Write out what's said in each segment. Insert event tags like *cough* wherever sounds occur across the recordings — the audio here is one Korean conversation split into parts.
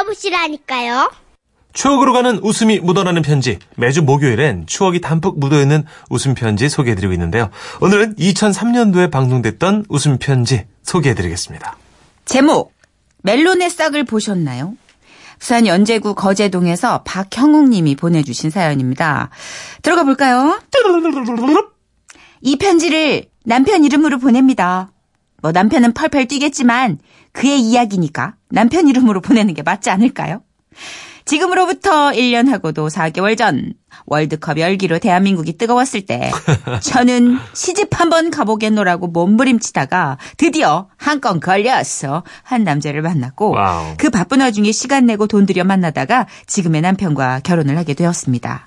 들어보시라니까요. 추억으로 가는 웃음이 묻어나는 편지. 매주 목요일엔 추억이 담뿍 묻어있는 웃음 편지 소개해드리고 있는데요. 오늘은 2003년도에 방송됐던 웃음 편지 소개해드리겠습니다. 제목 멜론의 싹을 보셨나요? 부산 연제구 거제동에서 박형욱 님이 보내주신 사연입니다. 들어가 볼까요? 이 편지를 남편 이름으로 보냅니다. 뭐 남편은 펄펄 뛰겠지만 그의 이야기니까 남편 이름으로 보내는 게 맞지 않을까요? 지금으로부터 1년하고도 4개월 전 월드컵 열기로 대한민국이 뜨거웠을 때 *laughs* 저는 시집 한번 가보겠노라고 몸부림치다가 드디어 한 건 걸렸어 한 남자를 만났고 와우. 그 바쁜 와중에 시간 내고 돈 들여 만나다가 지금의 남편과 결혼을 하게 되었습니다.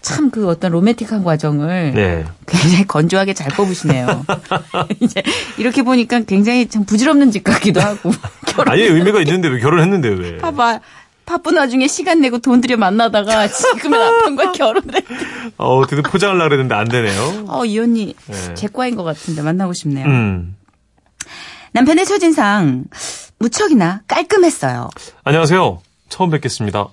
참 그 어떤 로맨틱한 과정을 네. 굉장히 건조하게 잘 뽑으시네요. *laughs* 이제 이렇게 보니까 굉장히 참 부질없는 집 같기도 하고 *laughs* 아예 의미가 있는데 왜 결혼했는데 왜? 봐봐. 바쁜 와중에 시간 내고 돈 들여 만나다가 지금의 남편과 결혼을 했 어, 어떻게 포장하려고 그랬는데 안 되네요. 어, 이 언니 네. 제 과인 것 같은데 만나고 싶네요. 음. 남편의 첫인상 무척이나 깔끔했어요. 안녕하세요. 처음 뵙겠습니다.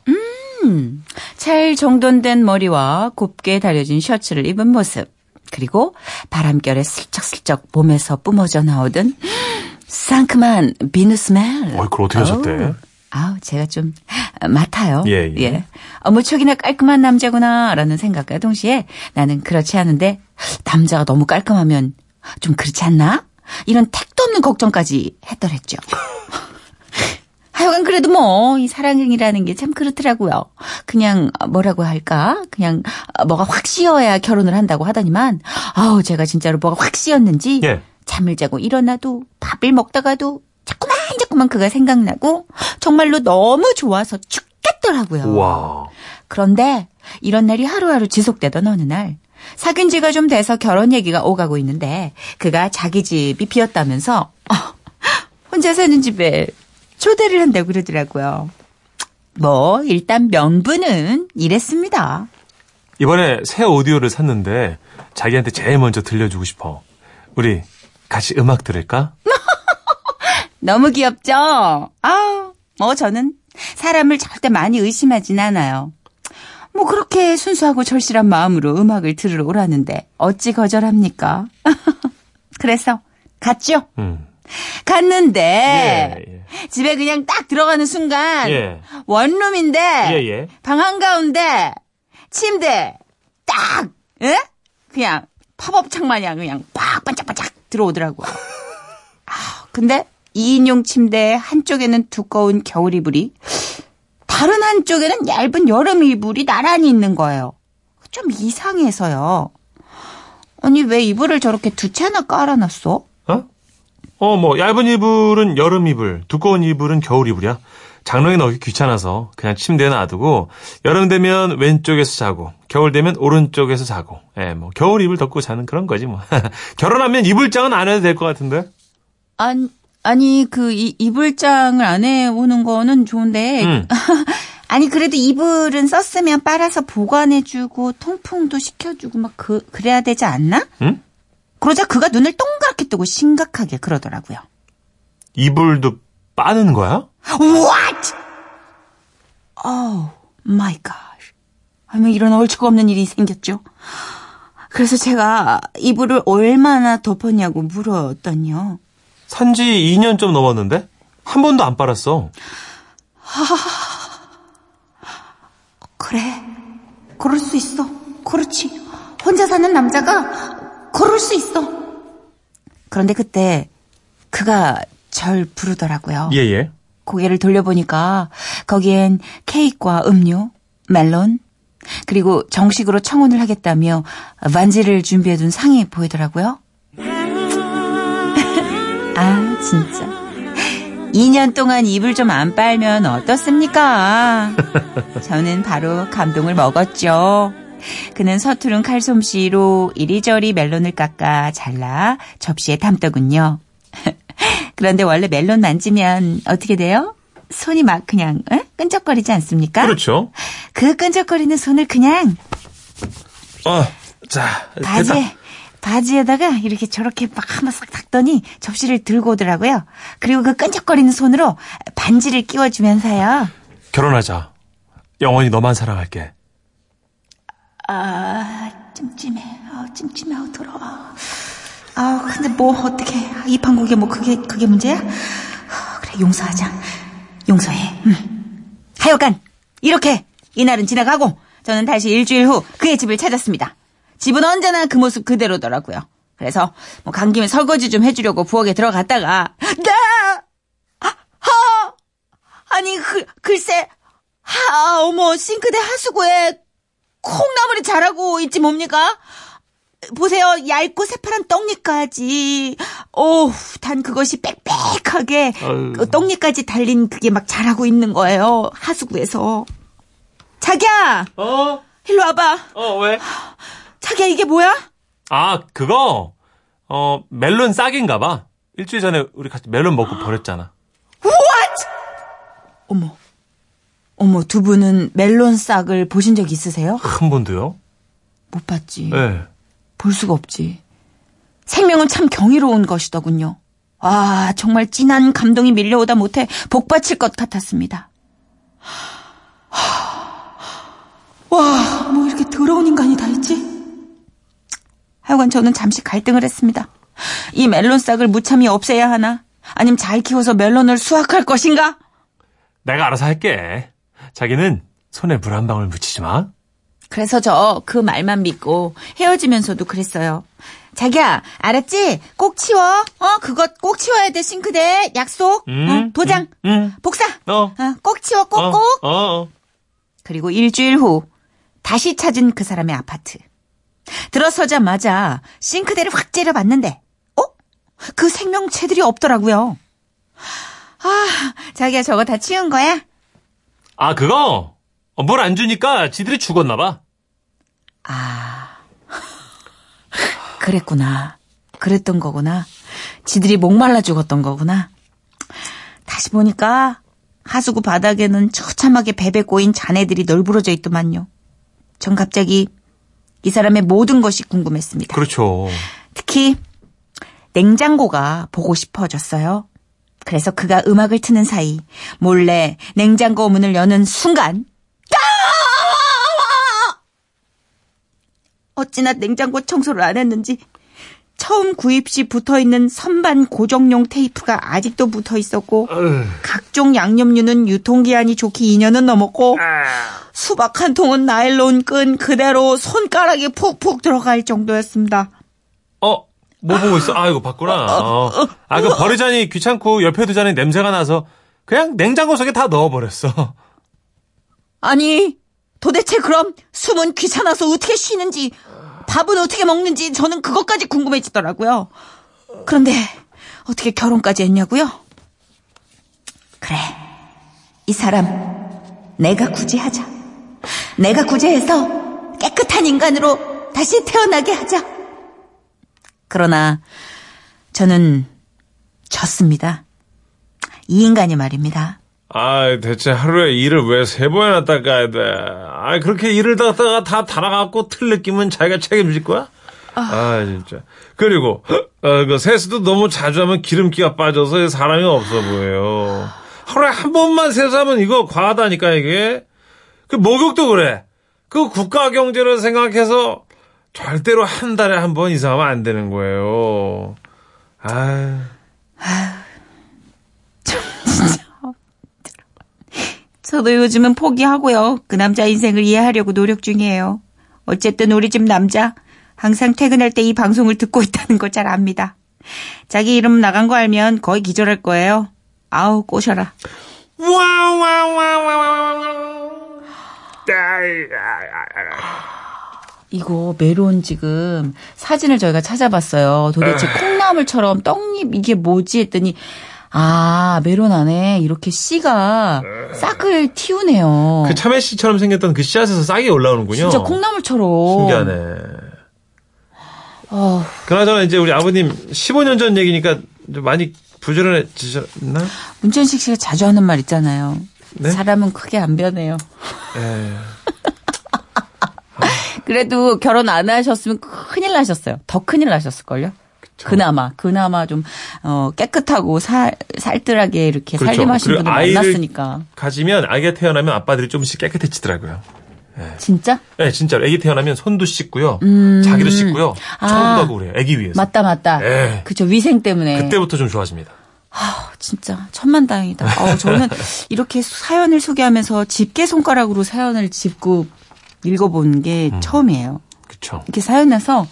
음, 잘 정돈된 머리와 곱게 다려진 셔츠를 입은 모습. 그리고 바람결에 슬쩍슬쩍 몸에서 뿜어져 나오던 상큼한 비누 스멜. 어이, 그걸 어떻게 하셨대? 아우, 제가 좀 맡아요. 예, 예. 어, 무척이나 깔끔한 남자구나라는 생각과 동시에 나는 그렇지 않은데 남자가 너무 깔끔하면 좀 그렇지 않나? 이런 택도 없는 걱정까지 했더랬죠. *laughs* 하여간 그래도 뭐, 이 사랑이라는 게 참 그렇더라고요. 그냥, 뭐라고 할까? 그냥, 뭐가 확 씌어야 결혼을 한다고 하더니만, 아우, 제가 진짜로 뭐가 확 씌었는지, 예. 잠을 자고 일어나도, 밥을 먹다가도, 자꾸만, 자꾸만 그가 생각나고, 정말로 너무 좋아서 죽겠더라고요. 와. 그런데, 이런 날이 하루하루 지속되던 어느 날, 사귄 지가 좀 돼서 결혼 얘기가 오가고 있는데, 그가 자기 집이 비었다면서, 어, 혼자 사는 집에 초대를 한다고 그러더라고요. 뭐, 일단 명분은 이랬습니다. 이번에 새 오디오를 샀는데 자기한테 제일 먼저 들려주고 싶어. 우리 같이 음악 들을까? *laughs* 너무 귀엽죠? 아우, 뭐 저는 사람을 절대 많이 의심하진 않아요. 뭐 그렇게 순수하고 절실한 마음으로 음악을 들으러 오라는데 어찌 거절합니까? *laughs* 그래서 갔죠. 음. 갔는데 예, 예. 집에 그냥 딱 들어가는 순간 예. 원룸인데 예, 예. 방 한가운데 침대 딱 예? 그냥 팝업 창 마냥 그냥 팍 반짝반짝 들어오더라고요. *laughs* 아, 근데 2인용 침대 한쪽에는 두꺼운 겨울 이불이 다른 한쪽에는 얇은 여름 이불이 나란히 있는 거예요. 좀 이상해서요. 아니 왜 이불을 저렇게 두 채나 깔아놨어? 어? 어, 뭐 얇은 이불은 여름 이불, 두꺼운 이불은 겨울 이불이야. 장롱에 넣기 귀찮아서 그냥 침대에 놔두고 여름 되면 왼쪽에서 자고 겨울 되면 오른쪽에서 자고 예, 뭐 겨울 이불 덮고 자는 그런 거지 뭐. *laughs* 결혼하면 이불장은 안 해도 될 것 같은데. 아니, 아니 그 이, 이불장을 안 해오는 거는 좋은데 음. *laughs* 아니 그래도 이불은 썼으면 빨아서 보관해주고 통풍도 시켜주고 막 그 그래야 되지 않나? 응? 그러자 그가 눈을 동그랗게 뜨고 심각하게 그러더라고요. 이불도 빠는 거야? What? Oh my gosh. 아니 이런 얼추가 없는 일이 생겼죠. 그래서 제가 이불을 얼마나 덮었냐고 물었더니요. 산지 2년 좀 넘었는데 한 번도 안 빨았어. 그래. 그럴 수 있어. 그렇지. 혼자 사는 남자가 수 있어. 그런데 그때 그가 절 부르더라고요. 예예. 고개를 돌려보니까 거기엔 케이크와 음료, 멜론, 그리고 정식으로 청혼을 하겠다며 반지를 준비해둔 상이 보이더라고요. *laughs* 아, 진짜. 2년 동안 입을 좀 안 빨면 어떻습니까? *laughs* 저는 바로 감동을 먹었죠. 그는 서투른 칼솜씨로 이리저리 멜론을 깎아 잘라 접시에 담더군요. *laughs* 그런데 원래 멜론 만지면 어떻게 돼요? 손이 막 그냥 에? 끈적거리지 않습니까? 그렇죠. 그 끈적거리는 손을 그냥 어, 자, 바지에 됐다. 바지에다가 이렇게 저렇게 막 한번 싹 닦더니 접시를 들고 오더라고요. 그리고 그 끈적거리는 손으로 반지를 끼워주면서요. 결혼하자. 영원히 너만 사랑할게. 아, 찜찜해. 아, 찜찜해. 아, 더러워. 아, 근데 뭐 어떻게 입 한 곡에 뭐 그게 그게 문제야? 아, 그래 용서하자. 용서해. 음. 하여간 이렇게 이날은 지나가고 저는 다시 일주일 후 그의 집을 찾았습니다. 집은 언제나 그 모습 그대로더라고요. 그래서 뭐 간 김에 설거지 좀 해주려고 부엌에 들어갔다가 네! 아, 하! 아니 그, 글쎄 하 어머 싱크대 하수구에 콩나물이 자라고 있지 뭡니까? 보세요. 얇고 새파란 떡잎까지. 오, 단 그것이 빽빽하게. 그 떡잎까지 달린 그게 막 자라고 있는 거예요. 하수구에서. 자기야, 어? 일로 와봐. 어, 왜? 자기야, 이게 뭐야? 아, 그거, 어, 멜론 싹인가 봐. 일주일 전에 우리 같이 멜론 먹고 버렸잖아. What? 어머. 어머, 두 분은 멜론 싹을 보신 적 있으세요? 한 번도요? 못 봤지. 네. 볼 수가 없지. 생명은 참 경이로운 것이더군요. 아, 정말 진한 감동이 밀려오다 못해 복받칠 것 같았습니다. 와, 뭐 이렇게 더러운 인간이 다 있지? 하여간 저는 잠시 갈등을 했습니다. 이 멜론 싹을 무참히 없애야 하나? 아니면 잘 키워서 멜론을 수확할 것인가? 내가 알아서 할게. 자기는 손에 물 한 방울 묻히지 마. 그래서 저 그 말만 믿고 헤어지면서도 그랬어요. 자기야, 알았지? 꼭 치워. 어, 그거 꼭 치워야 돼, 싱크대. 약속. 음, 응, 도장. 음, 복사. 어. 어, 꼭 치워, 꼭, 어, 꼭. 어, 어. 그리고 일주일 후, 다시 찾은 그 사람의 아파트. 들어서자마자 싱크대를 확 째려봤는데, 어? 그 생명체들이 없더라고요. 아, 자기야, 저거 다 치운 거야? 아, 그거? 물 안 주니까 지들이 죽었나 봐. 아, 그랬구나. 그랬던 거구나. 지들이 목말라 죽었던 거구나. 다시 보니까 하수구 바닥에는 처참하게 베베 꼬인 잔해들이 널브러져 있더만요. 전 갑자기 이 사람의 모든 것이 궁금했습니다. 그렇죠. 특히 냉장고가 보고 싶어졌어요. 그래서 그가 음악을 트는 사이 몰래 냉장고 문을 여는 순간 어찌나 냉장고 청소를 안 했는지 처음 구입 시 붙어 있는 선반 고정용 테이프가 아직도 붙어 있었고 어휴. 각종 양념류는 유통기한이 좋기 2년은 넘었고 수박 한 통은 나일론 끈 그대로 손가락에 푹푹 들어갈 정도였습니다. 어, 뭐 보고 있어? 아, 이거 봤구나. 어. 아, 그 버리자니 귀찮고 옆에 두자니 냄새가 나서 그냥 냉장고 속에 다 넣어버렸어. 아니, 도대체 그럼 숨은 귀찮아서 어떻게 쉬는지, 밥은 어떻게 먹는지 저는 그것까지 궁금해지더라고요. 그런데 어떻게 결혼까지 했냐고요? 그래, 이 사람 내가 구제하자. 내가 구제해서 깨끗한 인간으로 다시 태어나게 하자. 그러나 저는 졌습니다. 이 인간이 말입니다. 아, 대체 하루에 일을 왜 세 번이나 닦아야 돼? 아, 그렇게 일을 닦다가 다 달아갖고 틀 느끼면 자기가 책임질 거야? 아, 진짜. 그리고, 어, 그 세수도 너무 자주 하면 기름기가 빠져서 사람이 없어 보여요. 하루에 한 번만 세수하면 이거 과하다니까, 이게. 그 목욕도 그래. 그 국가 경제를 생각해서 절대로 한 달에 한 번 이상 하면 안 되는 거예요. 아 *laughs* 저도 요즘은 포기하고요. 그 남자 인생을 이해하려고 노력 중이에요. 어쨌든 우리 집 남자 항상 퇴근할 때 이 방송을 듣고 있다는 걸 잘 압니다. 자기 이름 나간 거 알면 거의 기절할 거예요. 아우 꼬셔라. 이거 메론 지금 사진을 저희가 찾아봤어요. 도대체 콩나물처럼 떡잎 이게 뭐지 했더니 아 메론 안에 이렇게 씨가 싹을 틔우네요. 그 참외 씨처럼 생겼던 그 씨앗에서 싹이 올라오는군요. 진짜 콩나물처럼. 신기하네. 어, 그나저나 이제 우리 아버님 15년 전 얘기니까 좀 많이 부지런해지셨나? 문천식 씨가 자주 하는 말 있잖아요. 네? 사람은 크게 안 변해요. 에. 그래도 결혼 안 하셨으면 큰일 나셨어요. 더 큰일 나셨을걸요? 그나마, 그나마 좀, 어, 깨끗하고 살, 살뜰하게 이렇게 그렇죠. 살림하신 분을 만났으니까. 가지면 아기가 태어나면 아빠들이 좀씩 깨끗해지더라고요. 진짜? 네, 진짜로. 아기 태어나면 손도 씻고요. 자기도 씻고요. 아. 청소도 하고 그래요. 아기 위해서. 맞다, 맞다. 예. 그쵸, 위생 때문에. 그때부터 좀 좋아집니다. 아, 진짜 천만 다행이다. 어, 저는 *laughs* 이렇게 사연을 소개하면서 집게 손가락으로 사연을 짚고 읽어본 게 음. 처음이에요. 그쵸. 이렇게 사연에서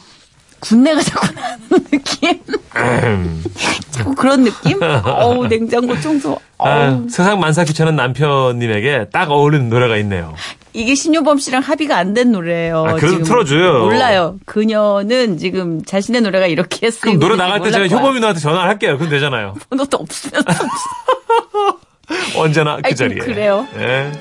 군내가 자꾸 *laughs* 나는 느낌? 음. 자꾸 그런 느낌? 어우, 냉장고 청소. 아. 세상 만사 귀찮은 남편님에게 딱 어울리는 노래가 있네요. 이게 신효범 씨랑 합의가 안 된 노래예요. 아, 그래도 틀어줘요. 몰라요. 그녀는 지금 자신의 노래가 이렇게 쓰고 그럼 노래 나갈 때 제가. 효범이 누나한테 전화를 할게요. 그럼 되잖아요. 번호도 없으면서 *laughs* 언제나 그좀 자리에. 그래요. 예.